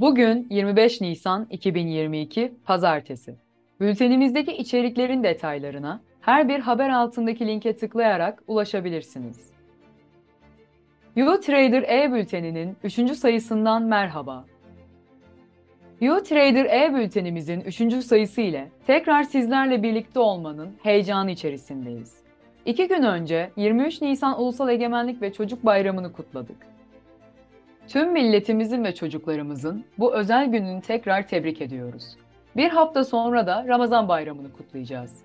Bugün 25 Nisan 2022 Pazartesi. Bültenimizdeki içeriklerin detaylarına her bir haber altındaki linke tıklayarak ulaşabilirsiniz. YouTrader e-bülteninin 3. sayısından merhaba. YouTrader e-bültenimizin 3. sayısı ile tekrar sizlerle birlikte olmanın heyecanı içerisindeyiz. İki gün önce 23 Nisan Ulusal Egemenlik ve Çocuk Bayramı'nı kutladık. Tüm milletimizin ve çocuklarımızın bu özel gününü tekrar tebrik ediyoruz. Bir hafta sonra da Ramazan bayramını kutlayacağız.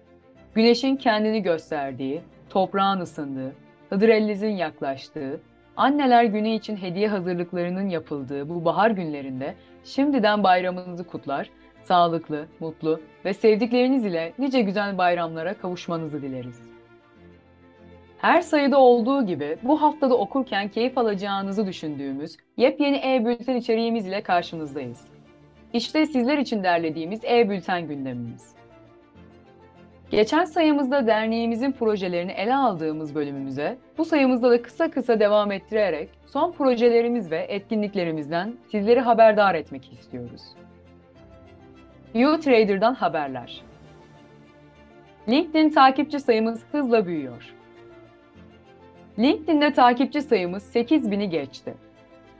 Güneşin kendini gösterdiği, toprağın ısındığı, Hıdrellez'in yaklaştığı, anneler günü için hediye hazırlıklarının yapıldığı bu bahar günlerinde şimdiden bayramınızı kutlar, sağlıklı, mutlu ve sevdikleriniz ile nice güzel bayramlara kavuşmanızı dileriz. Her sayıda olduğu gibi bu haftada okurken keyif alacağınızı düşündüğümüz yepyeni e-bülten içeriğimiz ile karşınızdayız. İşte sizler için derlediğimiz e-bülten gündemimiz. Geçen sayımızda derneğimizin projelerini ele aldığımız bölümümüze, bu sayımızda da kısa kısa devam ettirerek son projelerimiz ve etkinliklerimizden sizleri haberdar etmek istiyoruz. YouTrader'dan haberler. LinkedIn takipçi sayımız hızla büyüyor. LinkedIn'de takipçi sayımız 8000'i geçti.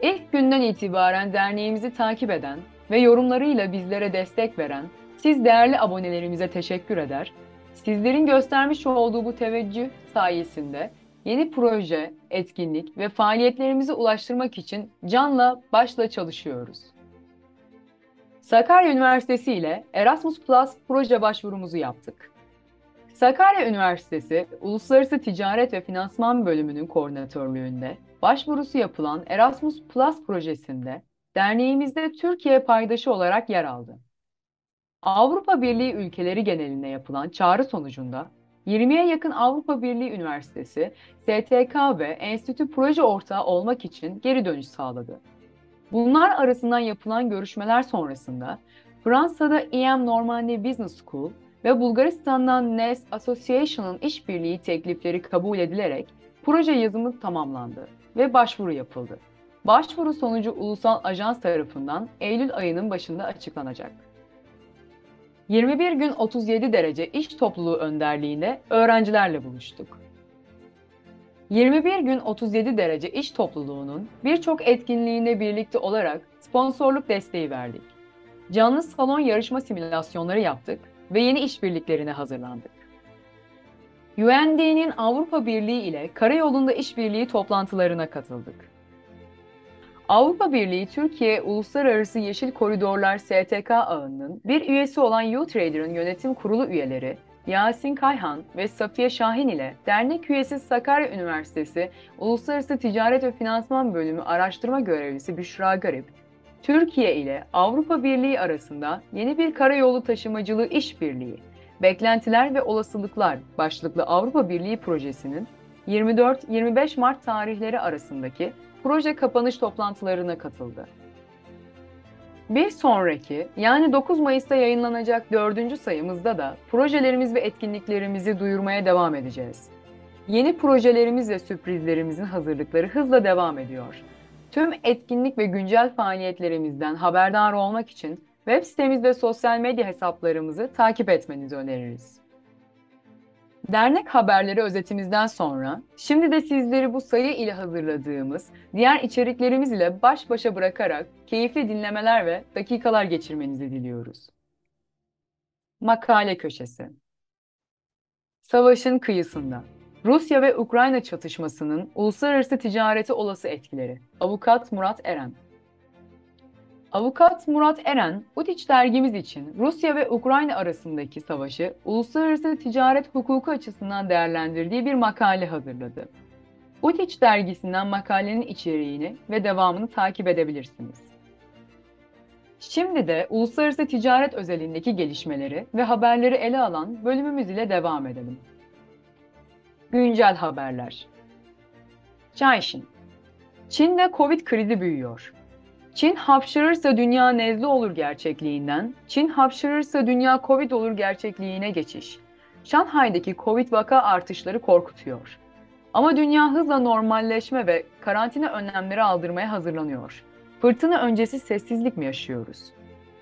İlk günden itibaren derneğimizi takip eden ve yorumlarıyla bizlere destek veren siz değerli abonelerimize teşekkür eder, sizlerin göstermiş olduğu bu teveccüh sayesinde yeni proje, etkinlik ve faaliyetlerimizi ulaştırmak için canla başla çalışıyoruz. Sakarya Üniversitesi ile Erasmus Plus proje başvurumuzu yaptık. Sakarya Üniversitesi Uluslararası Ticaret ve Finansman Bölümünün koordinatörlüğünde başvurusu yapılan Erasmus Plus projesinde derneğimizde Türkiye paydaşı olarak yer aldı. Avrupa Birliği ülkeleri geneline yapılan çağrı sonucunda 20'ye yakın Avrupa Birliği Üniversitesi, STK ve enstitü proje ortağı olmak için geri dönüş sağladı. Bunlar arasından yapılan görüşmeler sonrasında Fransa'da EM Normandy Business School ve Bulgaristan'dan NES Association'ın işbirliği teklifleri kabul edilerek proje yazımı tamamlandı ve başvuru yapıldı. Başvuru sonucu ulusal ajans tarafından Eylül ayının başında açıklanacak. 21 gün 37 derece iş topluluğu önderliğinde öğrencilerle buluştuk. 21 gün 37 derece iş topluluğunun birçok etkinliğinde birlikte olarak sponsorluk desteği verdik. Canlı salon yarışma simülasyonları yaptık ve yeni işbirliklerine hazırlandık. UND'nin Avrupa Birliği ile karayolunda işbirliği toplantılarına katıldık. Avrupa Birliği Türkiye Uluslararası Yeşil Koridorlar STK ağının bir üyesi olan U-Trader'ın yönetim kurulu üyeleri Yasin Kayhan ve Safiye Şahin ile dernek üyesi Sakarya Üniversitesi Uluslararası Ticaret ve Finansman Bölümü araştırma görevlisi Büşra Garip, Türkiye ile Avrupa Birliği arasında yeni bir karayolu taşımacılığı işbirliği, beklentiler ve olasılıklar başlıklı Avrupa Birliği projesinin 24-25 Mart tarihleri arasındaki proje kapanış toplantılarına katıldı. Bir sonraki yani 9 Mayıs'ta yayınlanacak dördüncü sayımızda da projelerimiz ve etkinliklerimizi duyurmaya devam edeceğiz. Yeni projelerimiz ve sürprizlerimizin hazırlıkları hızla devam ediyor. Tüm etkinlik ve güncel faaliyetlerimizden haberdar olmak için web sitemiz ve sosyal medya hesaplarımızı takip etmenizi öneririz. Dernek haberleri özetimizden sonra şimdi de sizleri bu sayı ile hazırladığımız diğer içeriklerimiz ile baş başa bırakarak keyifli dinlemeler ve dakikalar geçirmenizi diliyoruz. Makale köşesi Savaşın kıyısında Rusya ve Ukrayna çatışmasının uluslararası ticareti olası etkileri. Avukat Murat Eren Avukat Murat Eren, Utiç dergimiz için Rusya ve Ukrayna arasındaki savaşı uluslararası ticaret hukuku açısından değerlendirdiği bir makale hazırladı. Utiç dergisinden makalenin içeriğini ve devamını takip edebilirsiniz. Şimdi de uluslararası ticaret özelindeki gelişmeleri ve haberleri ele alan bölümümüz ile devam edelim. Güncel haberler. Caixin Çin'de Covid krizi büyüyor. Çin hapşırırsa dünya nezle olur gerçekliğinden, Çin hapşırırsa dünya Covid olur gerçekliğine geçiş. Şanghay'daki Covid vaka artışları korkutuyor. Ama dünya hızla normalleşme ve karantina önlemleri aldırmaya hazırlanıyor. Fırtına öncesi sessizlik mi yaşıyoruz?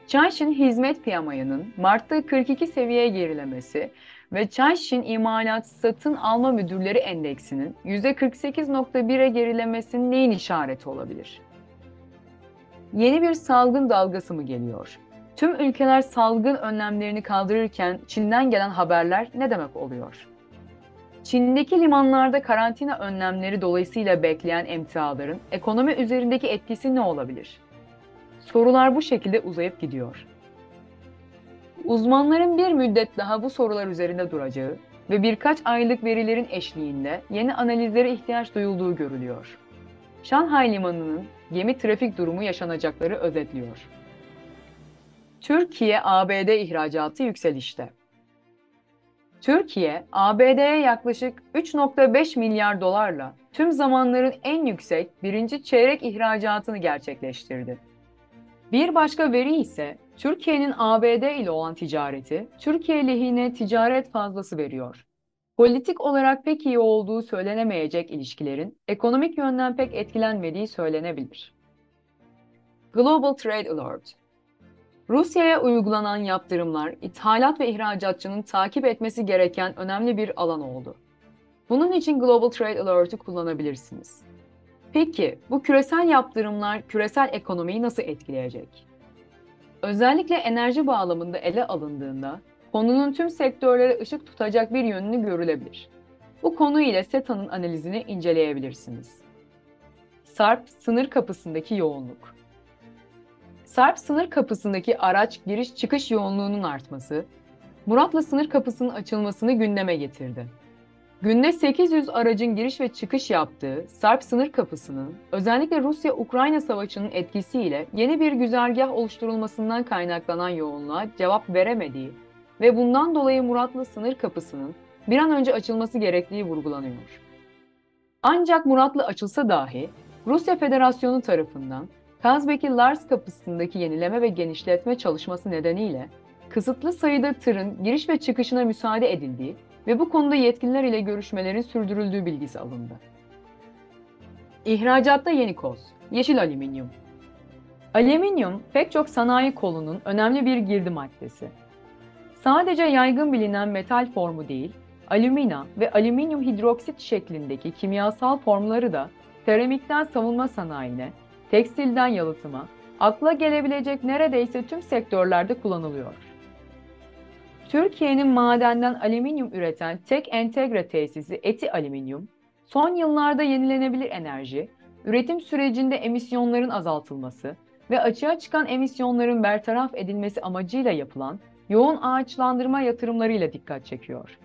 Canshin hizmet piyamayının Mart'ta 42 seviyeye gerilemesi ve Canshin imalat satın alma müdürleri endeksinin %48.1'e gerilemesinin neyin işareti olabilir? Yeni bir salgın dalgası mı geliyor? Tüm ülkeler salgın önlemlerini kaldırırken Çin'den gelen haberler ne demek oluyor? Çin'deki limanlarda karantina önlemleri dolayısıyla bekleyen emtiaların ekonomi üzerindeki etkisi ne olabilir? Sorular bu şekilde uzayıp gidiyor. Uzmanların bir müddet daha bu sorular üzerinde duracağı ve birkaç aylık verilerin eşliğinde yeni analizlere ihtiyaç duyulduğu görülüyor. Şanghay Limanı'nın gemi trafik durumu yaşanacakları özetliyor. Türkiye-ABD ihracatı yükselişte. Türkiye, ABD'ye yaklaşık 3.5 milyar dolarla tüm zamanların en yüksek birinci çeyrek ihracatını gerçekleştirdi. Bir başka veri ise Türkiye'nin ABD ile olan ticareti, Türkiye lehine ticaret fazlası veriyor. Politik olarak pek iyi olduğu söylenemeyecek ilişkilerin ekonomik yönden pek etkilenmediği söylenebilir. Global Trade Alert Rusya'ya uygulanan yaptırımlar, ithalat ve ihracatçının takip etmesi gereken önemli bir alan oldu. Bunun için Global Trade Alert'ı kullanabilirsiniz. Peki, bu küresel yaptırımlar küresel ekonomiyi nasıl etkileyecek? Özellikle enerji bağlamında ele alındığında, konunun tüm sektörlere ışık tutacak bir yönünü görülebilir. Bu konu ile SETA'nın analizini inceleyebilirsiniz. SARP sınır kapısındaki yoğunluk Sarp sınır kapısındaki araç giriş çıkış yoğunluğunun artması, Murat'la sınır kapısının açılmasını gündeme getirdi. Günde 800 aracın giriş ve çıkış yaptığı Sarp sınır kapısının özellikle Rusya-Ukrayna savaşının etkisiyle yeni bir güzergah oluşturulmasından kaynaklanan yoğunluğa cevap veremediği ve bundan dolayı Muratlı sınır kapısının bir an önce açılması gerektiği vurgulanıyor. Ancak Muratlı açılsa dahi Rusya Federasyonu tarafından Kazbeki Lars kapısındaki yenileme ve genişletme çalışması nedeniyle kısıtlı sayıda tırın giriş ve çıkışına müsaade edildiği ve bu konuda yetkililer ile görüşmelerin sürdürüldüğü bilgisi alındı. İhracatta yeni koz, yeşil alüminyum. Alüminyum pek çok sanayi kolunun önemli bir girdi maddesi. Sadece yaygın bilinen metal formu değil, alümina ve alüminyum hidroksit şeklindeki kimyasal formları da seramikten savunma sanayine, tekstilden yalıtıma, akla gelebilecek neredeyse tüm sektörlerde kullanılıyor. Türkiye'nin madenden alüminyum üreten tek entegre tesisi Eti Alüminyum, son yıllarda yenilenebilir enerji, üretim sürecinde emisyonların azaltılması ve açığa çıkan emisyonların bertaraf edilmesi amacıyla yapılan yoğun ağaçlandırma yatırımlarıyla dikkat çekiyor.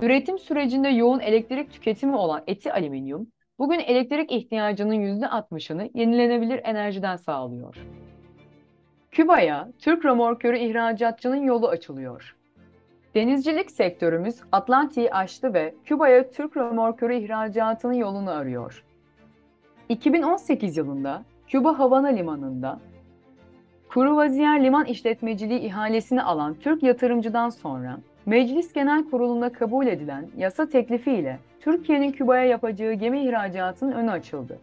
Üretim sürecinde yoğun elektrik tüketimi olan eti alüminyum, bugün elektrik ihtiyacının %60'ını yenilenebilir enerjiden sağlıyor. Küba'ya Türk romorkörü ihracatçının yolu açılıyor. Denizcilik sektörümüz Atlantik'i aştı ve Küba'ya Türk romorkörü ihracatının yolunu arıyor. 2018 yılında Küba Havana Limanı'nda Kruvaziyer Liman İşletmeciliği ihalesini alan Türk yatırımcıdan sonra Meclis Genel Kurulu'nda kabul edilen yasa teklifiyle Türkiye'nin Küba'ya yapacağı gemi ihracatının önü açıldı.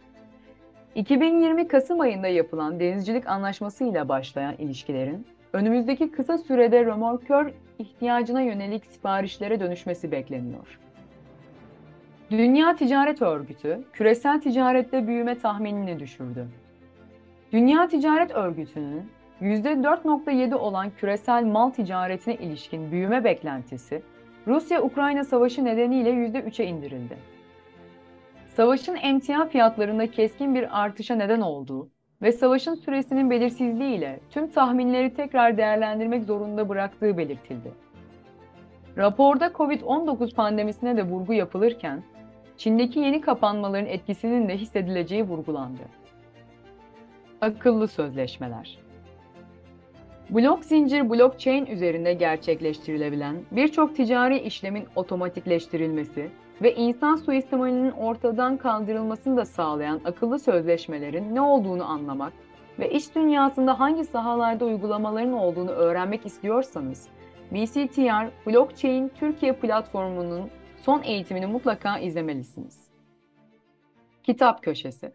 2020 Kasım ayında yapılan denizcilik anlaşması ile başlayan ilişkilerin önümüzdeki kısa sürede römorkör ihtiyacına yönelik siparişlere dönüşmesi bekleniyor. Dünya Ticaret Örgütü, küresel ticarette büyüme tahminini düşürdü. Dünya Ticaret Örgütü'nün %4.7 olan küresel mal ticaretine ilişkin büyüme beklentisi, Rusya-Ukrayna savaşı nedeniyle %3'e indirildi. Savaşın emtia fiyatlarında keskin bir artışa neden olduğu ve savaşın süresinin belirsizliğiyle tüm tahminleri tekrar değerlendirmek zorunda bıraktığı belirtildi. Raporda COVID-19 pandemisine de vurgu yapılırken, Çin'deki yeni kapanmaların etkisinin de hissedileceği vurgulandı. Akıllı sözleşmeler Blok zincir blockchain üzerinde gerçekleştirilebilen birçok ticari işlemin otomatikleştirilmesi ve insan suistimalinin ortadan kaldırılmasını da sağlayan akıllı sözleşmelerin ne olduğunu anlamak ve iş dünyasında hangi sahalarda uygulamaların olduğunu öğrenmek istiyorsanız, BCTR Blockchain Türkiye platformunun son eğitimini mutlaka izlemelisiniz. Kitap Köşesi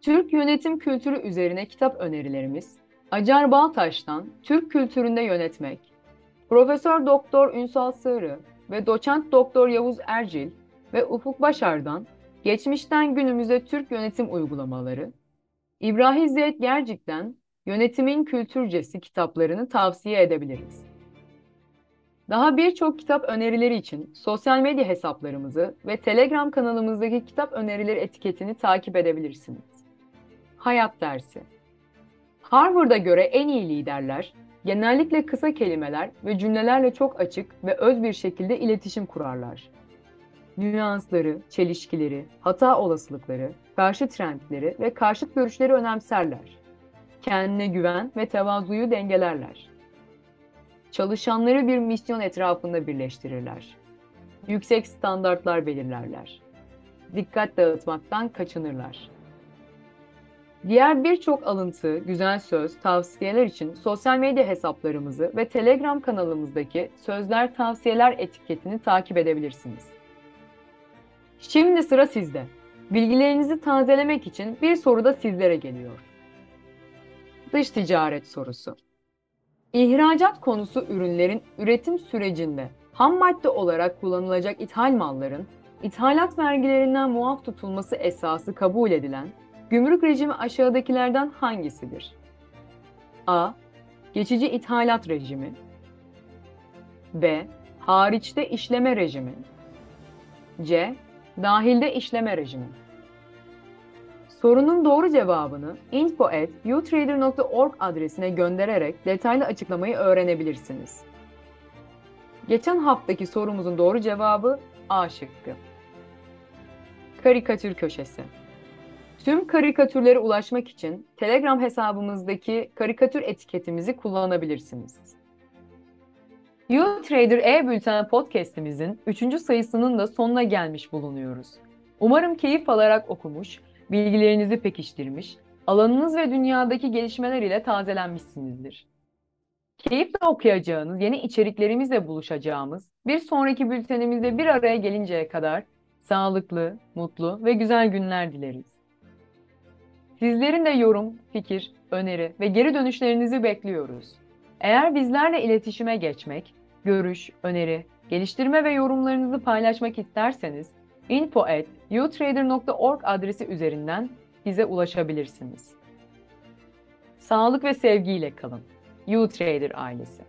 Türk yönetim kültürü üzerine kitap önerilerimiz Acar Baltaş'tan Türk kültüründe yönetmek, Profesör Doktor Ünsal Sığrı ve Doçent Doktor Yavuz Ercil ve Ufuk Başar'dan Geçmişten Günümüze Türk Yönetim Uygulamaları, İbrahim Zeyt Gercik'ten Yönetimin Kültürcesi kitaplarını tavsiye edebiliriz. Daha birçok kitap önerileri için sosyal medya hesaplarımızı ve Telegram kanalımızdaki kitap önerileri etiketini takip edebilirsiniz. Hayat dersi Harvard'a göre en iyi liderler, genellikle kısa kelimeler ve cümlelerle çok açık ve öz bir şekilde iletişim kurarlar. Nüansları, çelişkileri, hata olasılıkları, karşı trendleri ve karşıt görüşleri önemserler. Kendine güven ve tevazuyu dengelerler. Çalışanları bir misyon etrafında birleştirirler. Yüksek standartlar belirlerler. Dikkat dağıtmaktan kaçınırlar. Diğer birçok alıntı, güzel söz, tavsiyeler için sosyal medya hesaplarımızı ve Telegram kanalımızdaki Sözler Tavsiyeler etiketini takip edebilirsiniz. Şimdi sıra sizde. Bilgilerinizi tazelemek için bir soru da sizlere geliyor. Dış ticaret sorusu. İhracat konusu ürünlerin üretim sürecinde ham madde olarak kullanılacak ithal malların ithalat vergilerinden muaf tutulması esası kabul edilen gümrük rejimi aşağıdakilerden hangisidir? A. Geçici ithalat rejimi B. Hariçte işleme rejimi C. Dahilde işleme rejimi Sorunun doğru cevabını info@utrader.org adresine göndererek detaylı açıklamayı öğrenebilirsiniz. Geçen haftaki sorumuzun doğru cevabı A şıkkı. Karikatür köşesi. Tüm karikatürlere ulaşmak için Telegram hesabımızdaki karikatür etiketimizi kullanabilirsiniz. YouTrader e-Bülten podcast'imizin 3. sayısının da sonuna gelmiş bulunuyoruz. Umarım keyif alarak okumuş, bilgilerinizi pekiştirmiş, alanınız ve dünyadaki gelişmeler ile tazelenmişsinizdir. Keyifle okuyacağınız yeni içeriklerimizle buluşacağımız bir sonraki bültenimizde bir araya gelinceye kadar sağlıklı, mutlu ve güzel günler dileriz. Sizlerin de yorum, fikir, öneri ve geri dönüşlerinizi bekliyoruz. Eğer bizlerle iletişime geçmek, görüş, öneri, geliştirme ve yorumlarınızı paylaşmak isterseniz info@utrader.org adresi üzerinden bize ulaşabilirsiniz. Sağlık ve sevgiyle kalın. UTrader ailesi.